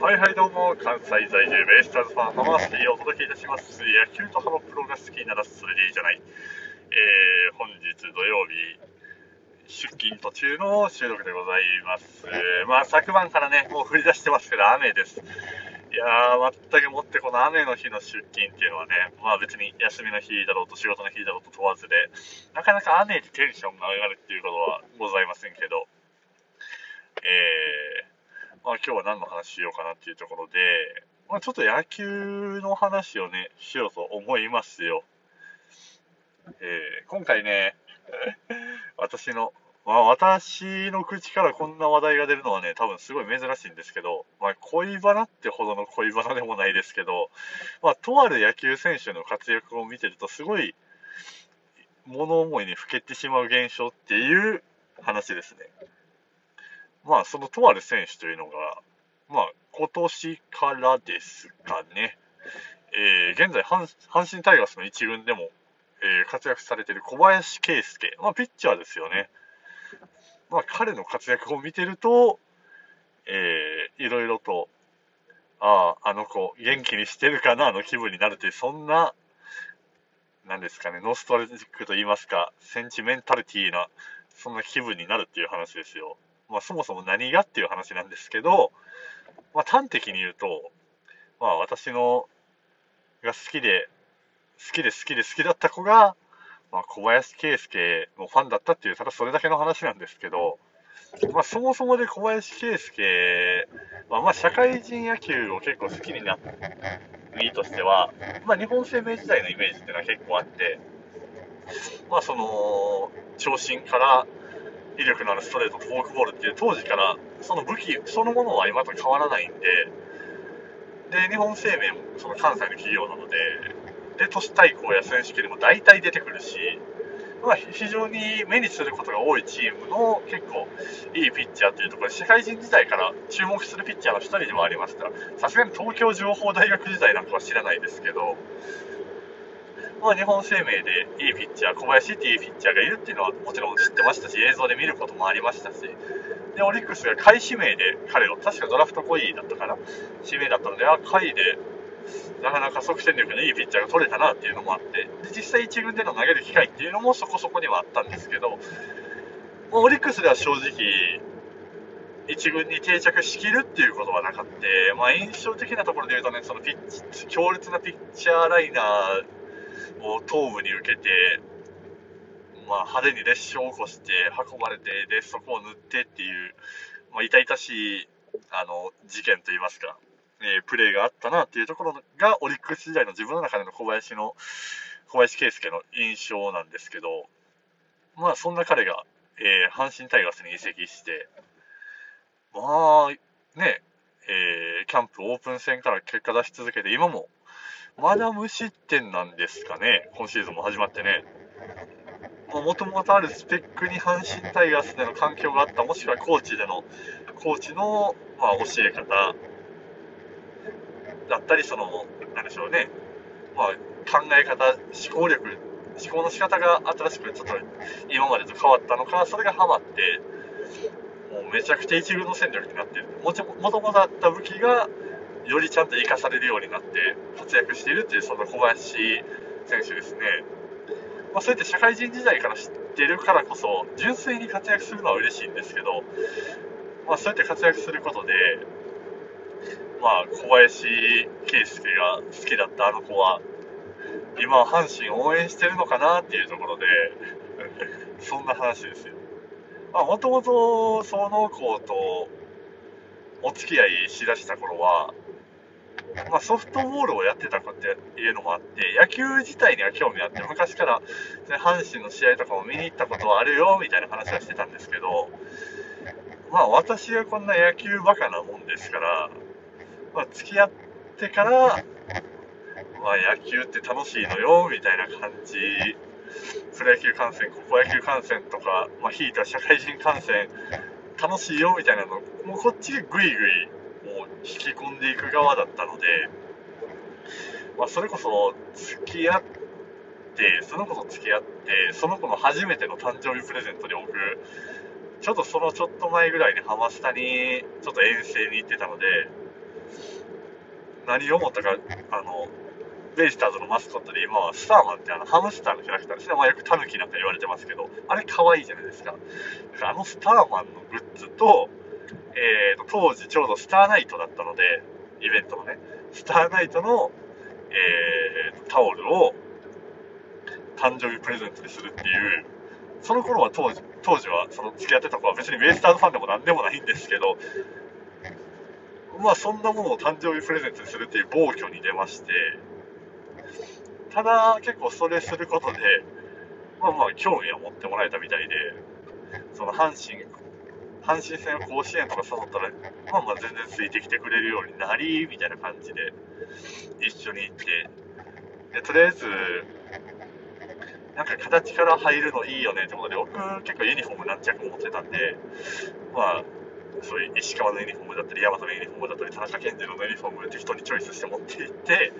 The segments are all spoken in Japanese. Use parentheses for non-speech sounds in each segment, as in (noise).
はいはいどうも、関西在住ベイスターズファン、浜松をお届けいたします。野球とハロプロが好きならそれでいいじゃない。えー、本日土曜日、出勤途中の収録でございます。えー、まあ、昨晩からね、もう降り出してますけど、雨です。いやー、全くもってこの雨の日の出勤っていうのはね、まあ別に休みの日だろうと仕事の日だろうと問わずで、なかなか雨でテンションが上がるっていうことはございませんけど、えー、まあ、今日は何の話しようかなっていうところで、まあ、ちょっと野球の話をね、しようと思いますよ。えー、今回ね、(laughs) 私の、まあ、私の口からこんな話題が出るのはね、多分すごい珍しいんですけど、まあ、恋バナってほどの恋バナでもないですけど、まあ、とある野球選手の活躍を見てると、すごい、物思いにふけてしまう現象っていう話ですね。まあ、そのとある選手というのが、まあ、今年からですかね、えー、現在阪、阪神タイガースの一軍でも、えー、活躍されている小林圭介、まあ、ピッチャーですよね。まあ、彼の活躍を見てると、えー、いろいろと、ああ、あの子、元気にしてるかなあの気分になるという、そんな、なんですかね、ノストラジックと言いますか、センチメンタリティーな、そんな気分になるっていう話ですよ。まあ、そもそも何がっていう話なんですけど、まあ、端的に言うと、まあ、私のが好きで、好きで好きで好きだった子が、まあ、小林圭介のファンだったっていう、ただそれだけの話なんですけど、まあ、そもそもで小林圭介は、まあ、社会人野球を結構好きになった身としては、まあ、日本生命時代のイメージっていうのは結構あって、まあ、その、長身から威力のあるストレートフォークボールっていう当時からその武器そのものは今と変わらないんでで日本生命もその関西の企業なのでで都市対抗や選手権でも大体出てくるし、まあ、非常に目にすることが多いチームの結構いいピッチャーというところで社会人時代から注目するピッチャーの1人でもありましたさすがに東京情報大学時代なんかは知らないですけどまあ、日本生命でいいピッチャー、小林っていいピッチャーがいるっていうのはもちろん知ってましたし、映像で見ることもありましたし、で、オリックスが下位指名で彼を、確かドラフト5位だったから、指名だったので、あ、下位で、なかなか即戦力のいいピッチャーが取れたなっていうのもあって、で、実際1軍での投げる機会っていうのもそこそこにはあったんですけど、オリックスでは正直、1軍に定着しきるっていうことはなかった、まあ、印象的なところで言うとね、そのピッチ、強烈なピッチャーライナー、を頭部に受けて、まあ、派手に列車を起こして運ばれてでそこを塗ってっていう、まあ、痛々しいあの事件といいますか、えー、プレーがあったなっていうところがオリックス時代の自分の中での小林の小林圭介の印象なんですけど、まあ、そんな彼が、えー、阪神タイガースに移籍してまあねえー、キャンプオープン戦から結果出し続けて今もまだ無失点なんですかね、今シーズンも始まってね。もともとあるスペックに阪神タイガースでの環境があった、もしくはコーチでの、コーチの、まあ、教え方だったり、その、なんでしょうね、まあ、考え方、思考力、思考の仕方が新しくちょっと今までと変わったのか、それがハマって、もうめちゃくちゃ一軍の戦力になってる。もともとあった武器が、よりちゃんと生かされるようになって活躍しているっていうその小林選手ですね、まあ、そうやって社会人時代から知ってるからこそ純粋に活躍するのは嬉しいんですけど、まあ、そうやって活躍することで、まあ、小林圭介が好きだったあの子は今は阪神応援してるのかなっていうところで (laughs) そんな話ですよ。もともとその子とお付き合いしだした頃はまあ、ソフトボールをやってたかっていうのもあって、野球自体には興味あって、昔から、阪神の試合とかも見に行ったことはあるよ、みたいな話はしてたんですけど、まあ私はこんな野球バカなもんですから、まあ付き合ってから、まあ野球って楽しいのよ、みたいな感じ、プロ野球観戦、高校野球観戦とか、まあひいた社会人観戦、楽しいよ、みたいなの、もうこっちでグイグイもう引き込んでいく側だったので、まあ、それこそ付き合って、その子と付き合って、その子の初めての誕生日プレゼントに僕、ちょっとそのちょっと前ぐらいにハマスタにちょっと遠征に行ってたので、何を思ったか、あの、ベイスターズのマスコットで今はスターマンってあのハムスターのキャラクターですね。まあ、よくタヌキなんか言われてますけど、あれ可愛いじゃないですか。かあのスターマンのグッズと、えーと、当時ちょうどスターナイトだったので、イベントのね、スターナイトの、えー、タオルを誕生日プレゼントにするっていう、その頃は当時当時はその付き合ってた子は別にベイスターズファンでも何でもないんですけど、まあそんなものを誕生日プレゼントにするっていう暴挙に出まして、ただ結構それすることで、まあまあ興味を持ってもらえたみたいで、その阪神、阪神戦甲子園とか誘ったら、まあまあ全然ついてきてくれるようになり、みたいな感じで一緒に行って、でとりあえず、なんか形から入るのいいよねってことで、僕結構ユニフォーム何着持ってたんで、まあ、そういう石川のユニフォームだったり、大和のユニフォームだったり、田中健二のユニフォーム適当にチョイスして持っていって、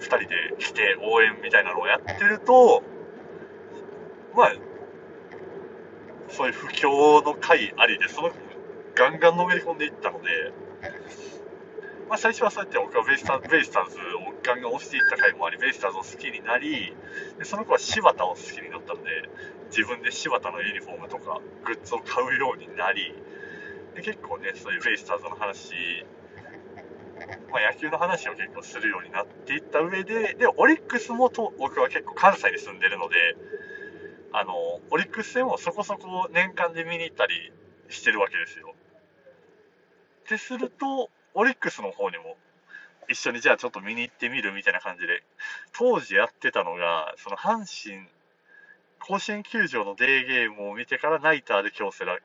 2人で来て応援みたいなのをやってると、まあ、そういう不況の回ありで、そのガンガンのめり込んでいったので、まあ、最初はそうやって僕はベイスターベイスターズをガンガン押していった回もあり、ベイスターズを好きになり、でその子は柴田を好きになったので、自分で柴田のユニフォームとかグッズを買うようになり、で結構ね、そういうベイスターズの話、まあ、野球の話を結構するようになっていった上で、で、オリックスもと僕は結構関西に住んでるので、あの、オリックス戦もそこそこ年間で見に行ったりしてるわけですよ。ってすると、オリックスの方にも一緒にじゃあちょっと見に行ってみるみたいな感じで、当時やってたのが、その阪神甲子園球場のデーゲームを見てからナイターで京セラ、えー、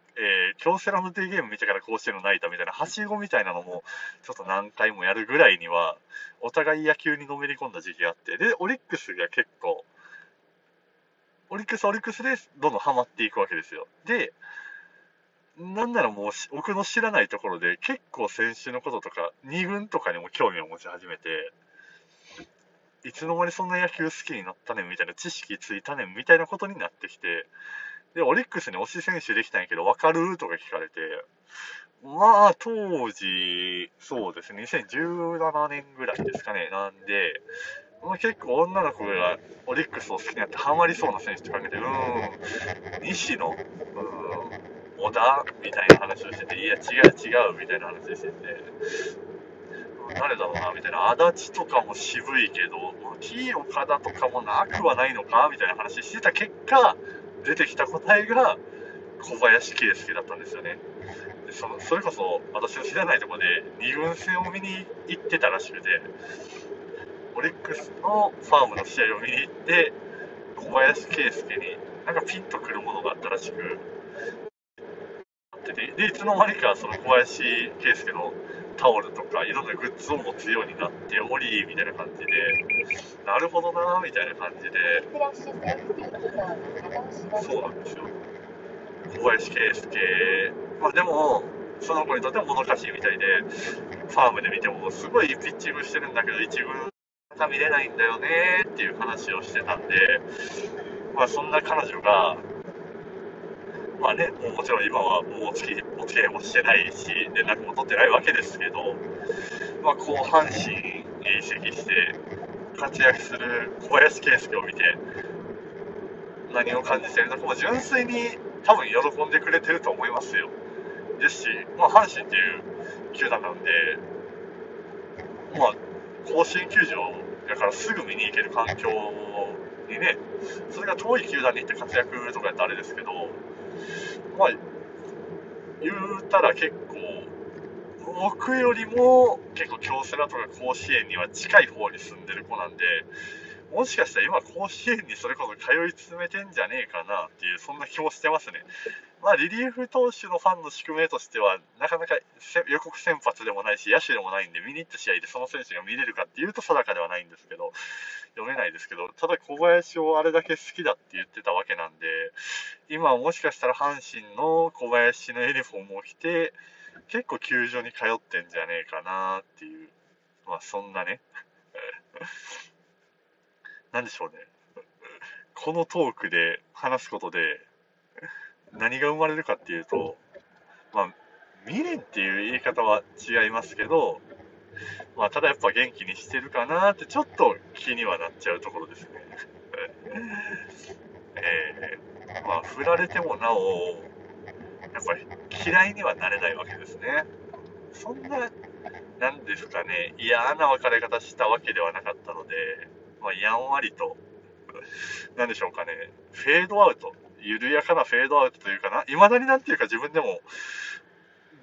京セラのデーゲーム見てから甲子園のナイターみたいな、はしごみたいなのも、ちょっと何回もやるぐらいには、お互い野球にのめり込んだ時期があって、で、オリックスが結構、オリックスオリックスでどんどんハマっていくわけですよ。で、なんならもう僕の知らないところで結構選手のこととか2軍とかにも興味を持ち始めていつの間にそんな野球好きになったねみたいな知識ついたねみたいなことになってきて、で、オリックスに推し選手できたんやけど、わかる？とか聞かれて、まあ、当時、そうですね、2017年ぐらいですかね、なんで、まあ、結構女の子がオリックスを好きになってハマりそうな選手とかけて、うーん、西野、うーん、小田？みたいな話をしてて、いや、違う違うみたいな話してて、誰だろうな、みたいな。足立とかも渋いけど、T 岡田とかもなくはないのかみたいな話してた結果、出てきた答えが小林圭介だったんですよね。でそのそれこそ私の知らないところで2軍戦を見に行ってたらしくて、オリックスのファームの試合を見に行って、小林圭介になんかピンとくるものがあったらしく、ででいつの間にかその小林圭介のタオルとかいろんなグッズを持つようになっておりみたいな感じでなるほどなみたいな感じで。そうなんですよ。小林圭介。まあでもその子にとってももどかしいみたいでファームで見てもすごいピッチングしてるんだけど一軍が見れないんだよねっていう話をしてたんでまあそんな彼女がまあね、もうもちろん今はもうお付きお付き合いもしてないし、連絡も取ってないわけですけど、まあ、後半心に移籍して活躍する小林圭介を見て、何を感じてるのか、も純粋に多分喜んでくれてると思いますよ。ですし、まあ、阪神っていう球団なんで、まあ、甲子園球場だからすぐ見に行ける環境にね、それが遠い球団に行って活躍とかやったらあれですけど、まあ、言うたら結構、僕よりも結構京セラとか甲子園には近い方に住んでる子なんで、もしかしたら今甲子園にそれこそ通い詰めてんじゃねえかなっていう、そんな気もしてますね。まあ、リリーフ投手のファンの宿命としては、なかなか予告先発でもないし、野手でもないんで、見に行った試合でその選手が見れるかっていうと定かではないんですけど、読めないですけど、ただ小林をあれだけ好きだって言ってたわけなんで、今もしかしたら阪神の小林のユニフォームを着て、結構球場に通ってんじゃねえかなっていう、まあそんなね、なんでしょうね。このトークで話すことで、何が生まれるかっていうと、まあ、未練っていう言い方は違いますけど、まあ、ただやっぱ元気にしてるかなってちょっと気にはなっちゃうところですね。(laughs) えー、まあ、振られてもなお、やっぱり嫌いにはなれないわけですね。そんな、なんですかね、嫌な別れ方したわけではなかったので、まあ、やんわりと、なんでしょうかね、フェードアウト、緩やかなフェードアウトというかな、未だになんていうか自分でも、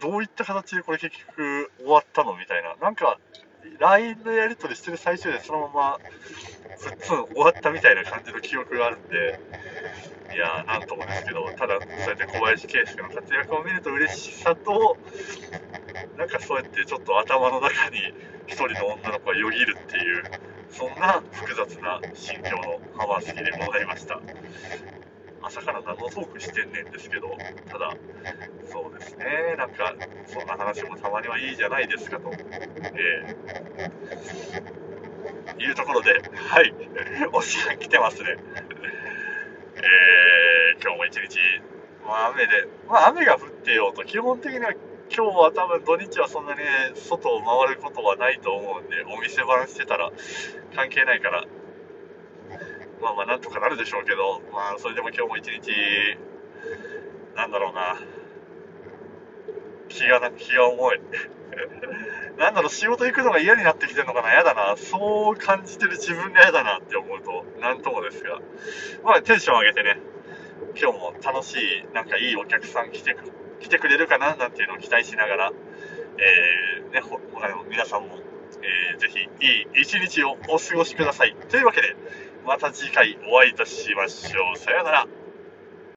どういった形でこれ結局終わったのみたいな、なんか、LINE のやり取りしてる最中でそのまま、普通終わったみたいな感じの記憶があるんで、いやー、なんともですけど、ただ、そうやって小林圭介の活躍を見ると嬉しさと、なんかそうやってちょっと頭の中に一人の女の子がよぎるっていう、そんな複雑な心境のハマースキでございました。朝から何のトークしてんねんですけど、ただ、そうですね、なんか、そんな話もたまにはいいじゃないですかと、えー、いうところで、はい、お時間来てますね。えー、今日も一日、まあ、雨で、まあ、雨が降ってようと、基本的には今日は多分土日はそんなに外を回ることはないと思うんで、お店番してたら関係ないから、まあまあなんとかなるでしょうけど、まあそれでも今日も一日、なんだろうな、気がな、気が重い。(laughs) なんだろう、仕事行くのが嫌になってきてるのかな、嫌だな、そう感じてる自分が嫌だなって思うと、なんともですが、まあテンション上げてね、今日も楽しい、なんかいいお客さん来てく来てくれるかななんていうのを期待しながら、えー、ね、他の皆さんも、えー、ぜひいい一日をお過ごしください。というわけで、また次回お会いいたしましょう。さようなら。